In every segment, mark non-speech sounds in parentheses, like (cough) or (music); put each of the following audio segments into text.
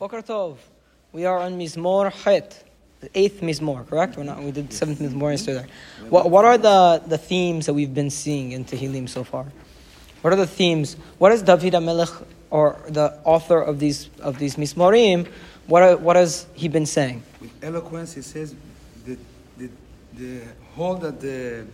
Boker Tov. We are on Mizmor Het, the eighth Mizmor, correct? We're not, we did seventh Mizmor yesterday. What, what are the, the themes that we've been seeing in Tehillim so far? What are the themes? What is David HaMelech, or the author of these, of these Mizmorim, what, are, what has he been saying? With eloquence, he says the, the, the whole that the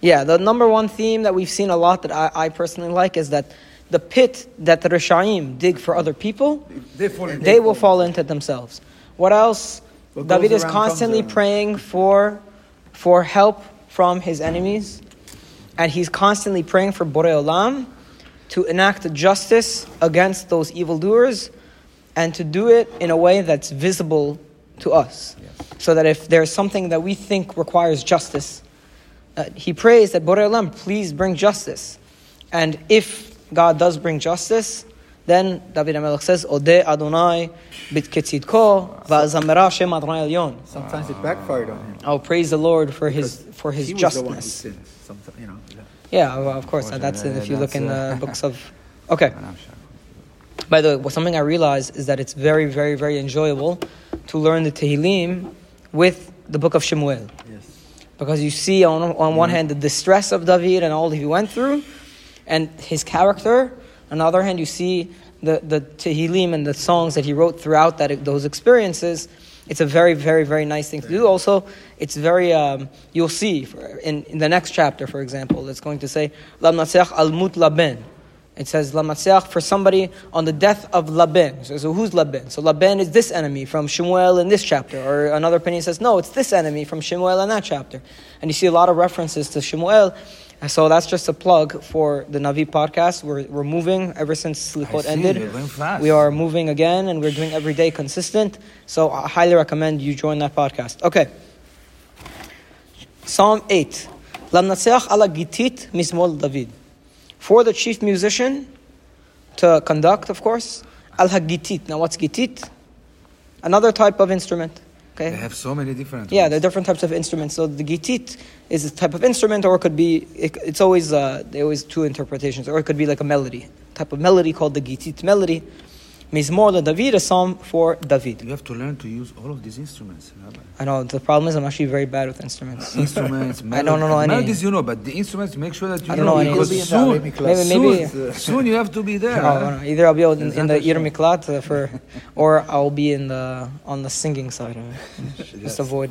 Yeah, the number one theme that we've seen a lot that I, I personally like is that the pit that the Rishaim dig for other people, they fall in. they will fall into themselves. What else? What David is constantly praying for, for help from his enemies, and he's constantly praying for Borei Olam to enact justice against those evildoers, and to do it in a way that's visible to us, so that if there's something that we think requires justice, uh, he prays that Borei Olam, please bring justice, and if God does bring justice, then David HaMelech says, Odeh Adonai bitketzidko va'azamera Shem Adonai Elyon. Sometimes it backfired on him. Oh, praise the Lord for his Because for his he was the one who. You know. Yeah, well, of course. That's it. If you look in the uh, books of. (laughs) Okay. By the way, something I realized is that it's very, very, very enjoyable to learn the Tehillim with the book of Shemuel. Yes. Because you see, on, on one hand, the distress of David and all he went through, and his character. On the other hand, you see the, the Tehillim and the songs that he wrote throughout that, those experiences. It's a very, very, very nice thing to do. Also, it's very, um, you'll see in, in the next chapter, for example, it's going to say, Natseach al Mut Laben. It says Lamatseach for somebody on the death of Laban. So, so who's Laban? So Laban is this enemy from Shemuel in this chapter. Or another opinion says, no, it's this enemy from Shemuel in that chapter. And you see a lot of references to Shemuel. So that's just a plug for the Navi podcast. We're, we're moving ever since Slichot ended. you're going fast. We are moving again and we're doing every day consistent. So I highly recommend you join that podcast. Okay. Psalm 8. Lamnatseach ala gitit mizmor David. For the chief musician to conduct, of course, al hagitit. Now, what's gitit? Another type of instrument. They have so many different. Yeah, ones. there are different types of instruments. So the gitit is a type of instrument, or it could be. It, it's always uh, there always two interpretations, or it could be like a melody, type of melody called the gitit melody. Mizmor David, a psalm for David. You have to learn to use all of these instruments. Rabbi. I know the problem is I'm actually very bad with instruments. (laughs) instruments, (laughs) I don't know any. melodies. You know, but the instruments, make sure that you I don't know any. because soon. Maybe- maybe- soon, soon you have to be there. Oh, no, no. Either I'll be in, in the Yir Miklat uh, for, or I'll be in the on the singing side. (laughs) Just Yes, avoid,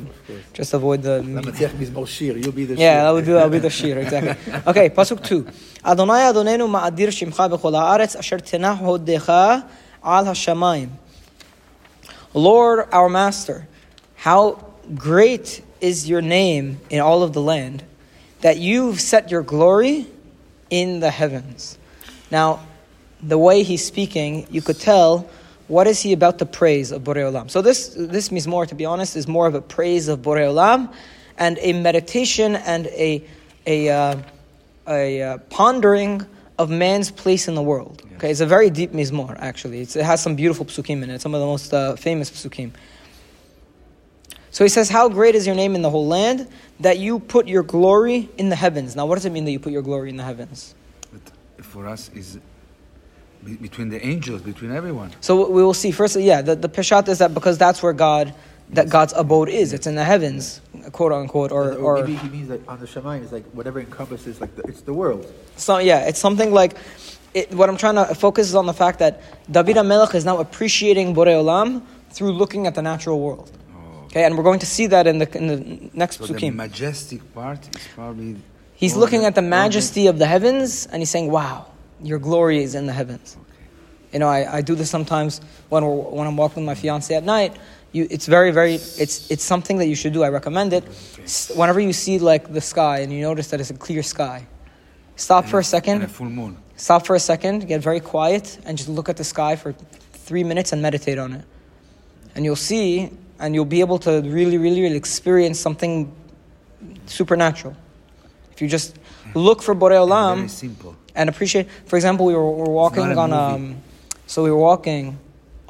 just avoid the. Lamatziach Mizmor Shir, you'll be the Yeah, that would be, would be the shir, exactly. Okay, pasuk two. Adonai Adonenu ma'adir shimcha b'chol haaretz asher tenah hodecha al hashamayim. Lord, our Master, how great is your name in all of the land, that you've set your glory in the heavens. Now, the way he's speaking, you could tell what is he about to praise of Borei Olam. So this this mizmor, to be honest, is more of a praise of Borei Olam and a meditation and a a uh, a uh, pondering of man's place in the world. Okay, it's a very deep mizmor. Actually, it's, it has some beautiful psukim in it. Some of the most uh, famous psukim. So he says, How great is your name in the whole land that you put your glory in the heavens. Now, what does it mean that you put your glory in the heavens? But for us is between the angels, between everyone. So we will see. First, yeah, the, the peshat is that because that's where God, that God's abode is. It's in the heavens, quote unquote, or, Or, or maybe he means like on the Shemayim, it's like whatever encompasses, like the, it's the world. so. Yeah, it's something like. It, what I'm trying to focus is on the fact that David HaMelech is now appreciating Borei Olam through looking at the natural world. Oh. Okay, and we're going to see that in the in the next So the majestic part is probably. He's looking at the majesty of the heavens and he's saying, Wow, your glory is in the heavens. You know, I, I do this sometimes when, we're, when I'm walking with my fiance at night. You, it's very, very, it's, it's something that you should do. I recommend it. Whenever you see like the sky and you notice that it's a clear sky, stop for a And second, a full moon. stop for a second, get very quiet, and just look at the sky for three minutes and meditate on it. And you'll see, and you'll be able to really, really, really experience something supernatural. If you just look for Borei And Olam simple. and appreciate. For example, we were, we were walking on um, so we were walking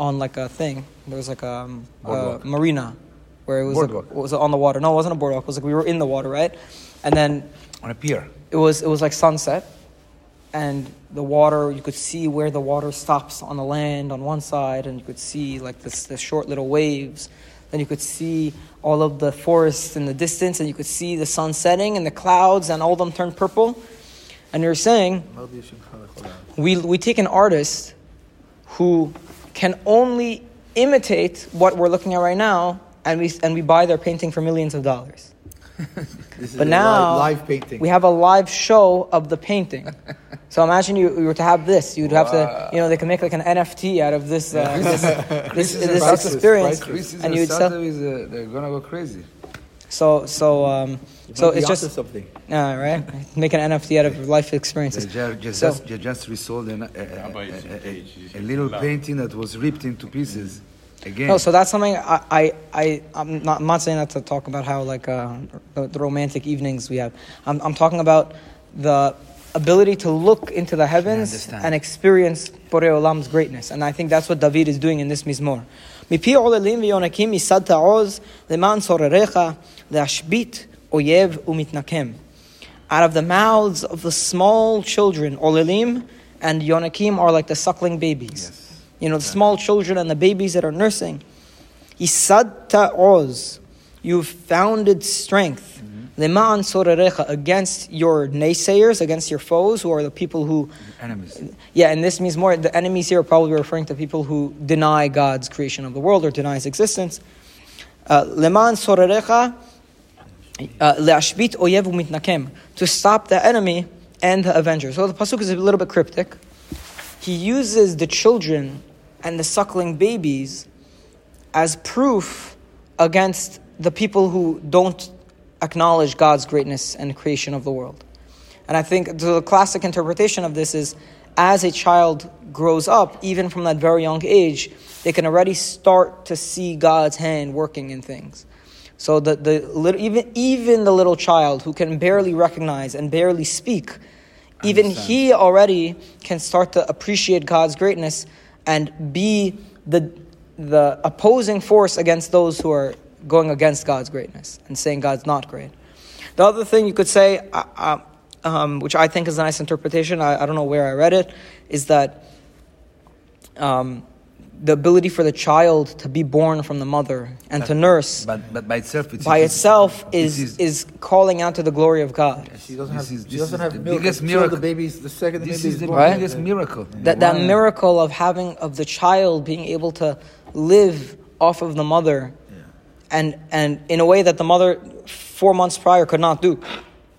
on like a thing. There was like a, um, a marina where it was like, Boardwalk. was on the water. No, it wasn't a boardwalk. It was like we were in the water, right? And then On a pier. it was it was like sunset, and the water, you could see where the water stops on the land on one side, and you could see like this, the short little waves. Then you could see all of the forests in the distance, and you could see the sun setting and the clouds, and all of them turned purple. And you're saying, we, we take an artist who can only imitate what we're looking at right now, and we, and we buy their painting for millions of dollars. (laughs) This But now live, live painting. we have a live show of the painting. So imagine you, you were to have this. You'd have to, you know, they can make like an NFT out of this uh, (laughs) this, this, is this priceless, experience. And you'd sell. is uh, they're gonna go crazy. So so um, so it's just something. uh, right. Make an NFT out of life They experiences. ju- just, So- just, just resold an, a, a, a, a, a little painting that was ripped into pieces. Again, No, so that's something I, I, I I'm not, I'm not saying that to talk about how like uh, the, the romantic evenings we have. I'm, I'm talking about the ability to look into the heavens and experience Borei Olam's greatness, and I think that's what David is doing in this mizmor. מפי עוללים ויונקים ייסדת עוז למען צורריך להשבית אויב ומתנקם. Out of the mouths of the small children, Olelim and Yonakim are like the suckling babies. Yes. You know, the small children and the babies that are nursing. Isadta oz, you've founded strength. Leman sorerecha, against your naysayers, against your foes, who are the people who, enemies. yeah, and this means more, the enemies here are probably referring to people who deny God's creation of the world or deny his existence. Uh, Leman sorerecha, uh, uh, umitnakem, to stop the enemy and the avenger. So the pasuk is a little bit cryptic. He uses the children and the suckling babies as proof against the people who don't acknowledge God's greatness and creation of the world. And I think the classic interpretation of this is as a child grows up, even from that very young age, they can already start to see God's hand working in things. So the, the even, even the little child who can barely recognize and barely speak, even he already can start to appreciate God's greatness and be the, the opposing force against those who are going against God's greatness and saying God's not great. The other thing you could say, uh, uh, um, which I think is a nice interpretation, I, I don't know where I read it, is that um, the ability for the child to be born from the mother and to nurse But but by itself, it's by it itself it is, is calling out to the glory of God. She doesn't This have. is- she doesn't have the milk biggest miracle. the baby's the second the This baby's is the. Right? biggest miracle. That, that Wow. miracle of having of the child being able to live off of the mother and and in a way that the mother four months prior could not do.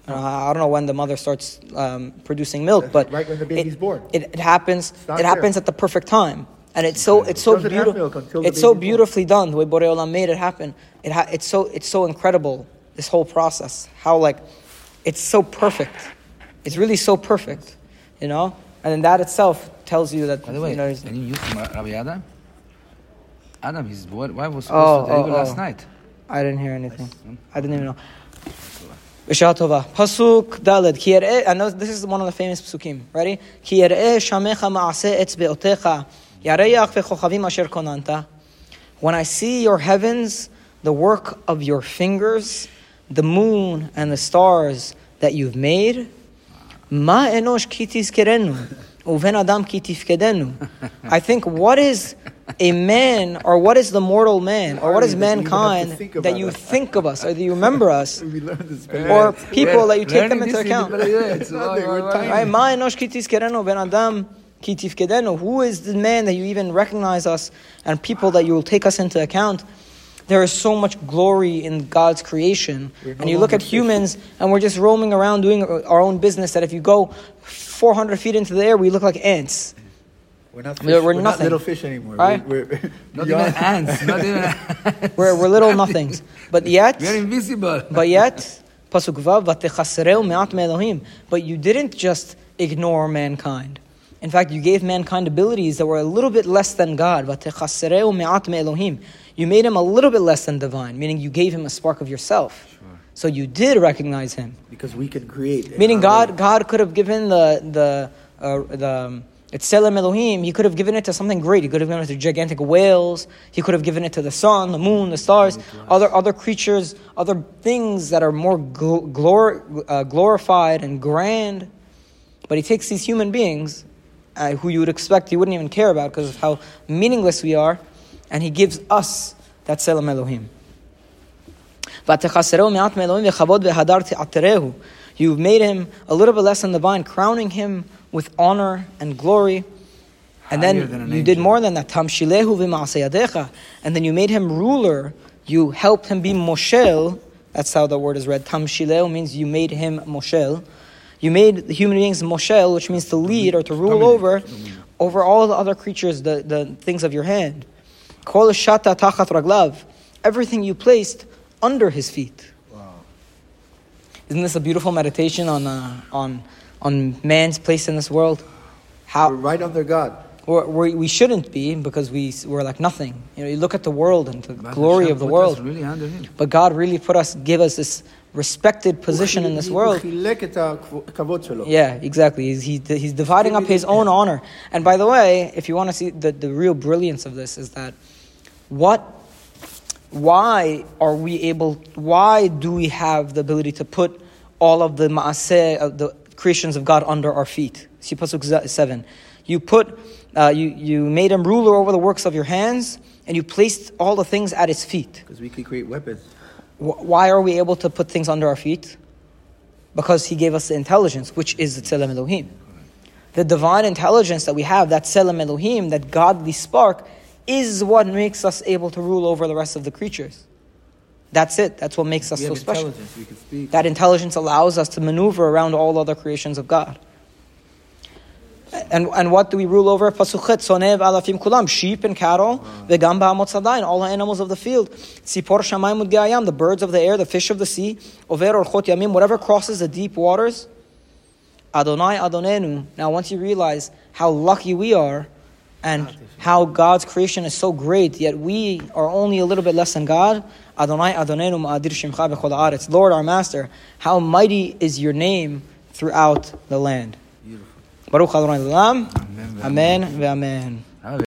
Uh, I don't know when the mother starts um, producing milk, but Right when the baby's it, born. it, it happens. not It happens at the perfect time, and it's so it's so beautiful. It's so beautifully done the way Borei Olam made it happen. It ha- it's so it's so incredible this whole process. How like it's so perfect. It's really so perfect, you know. And then that itself tells you that. By the way, you know, any news from Rabbi Adam? Adam, his wife was supposed oh, to deliver oh, oh. last night. I didn't hear anything. I didn't even know. B'shah tova. Pasuk daled. I know this is one of the famous pasukim. Ready? Ki shamecha ma'aseh etz be'otecha. When I see your heavens, the work of your fingers, the moon and the stars that you've made, Ma enosh adam. I think what is a man, or what is the mortal man, or what is mankind that you think of us, or that you remember (laughs) us, or people that you take them into account. (laughs) Ma enosh adam ki. Who is the man that you even recognize us and people that you will take us into account? There is so much glory in God's creation. We're no and you look at humans and we're just roaming around doing our own business that if you go 400 feet into the air, we look like ants. We're not. Fish. We're- we're not nothing. little fish anymore. Right? We're, we're (laughs) Not even ants. Not even (laughs) ants. We're, we're little nothings. But yet, (laughs) We are invisible. but yet, pasuk vav, "Vatechasreu me'at me'elohim." But you didn't just ignore mankind. In fact, you gave mankind abilities that were a little bit less than God. "Vatechasreu me'at me'elohim." You made him a little bit less than divine, meaning you gave him a spark of yourself. So you did recognize him. because we could create. in Meaning, God, way. God could have given the the uh, the um, Etzelem Elohim. He could have given it to something great. He could have given it to gigantic whales. He could have given it to the sun, the moon, the stars, other other creatures, other things that are more gl- glor- uh, glorified and grand. But he takes these human beings, uh, who you would expect he wouldn't even care about because of how meaningless we are, and he gives us that Tselem Elohim. You've made him a little bit less than the vine, crowning him with honor and glory. And then an you angel. did more than that. And then you made him ruler. You helped him be Moshel. That's how the word is read. Tamshileu means you made him Moshel. You made the human beings Moshel, which means to lead or to rule over, over all the other creatures, the, the things of your hand. Kol shata tachat raglav. Everything you placed under his feet. Wow. Isn't this a beautiful meditation on, uh, on, on man's place in this world? How, We're right under God we shouldn't be because we, we're like nothing. You know, you look at the world and the but glory Hashem of the world. Really but God really put us, give us this respected position in this world. Yeah, exactly. He's, he, he's dividing up his own honor. And by the way, if you want to see the, the real brilliance of this, is that what, why are we able, why do we have the ability to put all of the ma'aseh, uh, the creations of God under our feet? See Pasuk 7. You put uh, you, you made him ruler over the works of your hands, and you placed all the things at his feet. Because we could create weapons. Wh- Why are we able to put things under our feet? Because he gave us the intelligence, which is the Tselem Elohim. The divine intelligence that we have, that Tselem Elohim, that godly spark, is what makes us able to rule over the rest of the creatures. That's it. That's what makes us we so special. intelligence. We can speak. That intelligence allows us to maneuver around all other creations of God. And, and what do we rule over? Pasuchet, sonev, alafim kulam, sheep and cattle, ah. vegam ba'amotzadain, all the animals of the field. Sipor shamayim udgayam, the birds of the air, the fish of the sea, over or chot yamim, whatever crosses the deep waters. Adonai Adonenu. Now, once you realize how lucky we are and how God's creation is so great, yet we are only a little bit less than God. Adonai Adonenu ma'adir shimcha b'chol. Lord, our Master, how mighty is your name throughout the land. Baruch Adonai. Amen. Amen. Amen.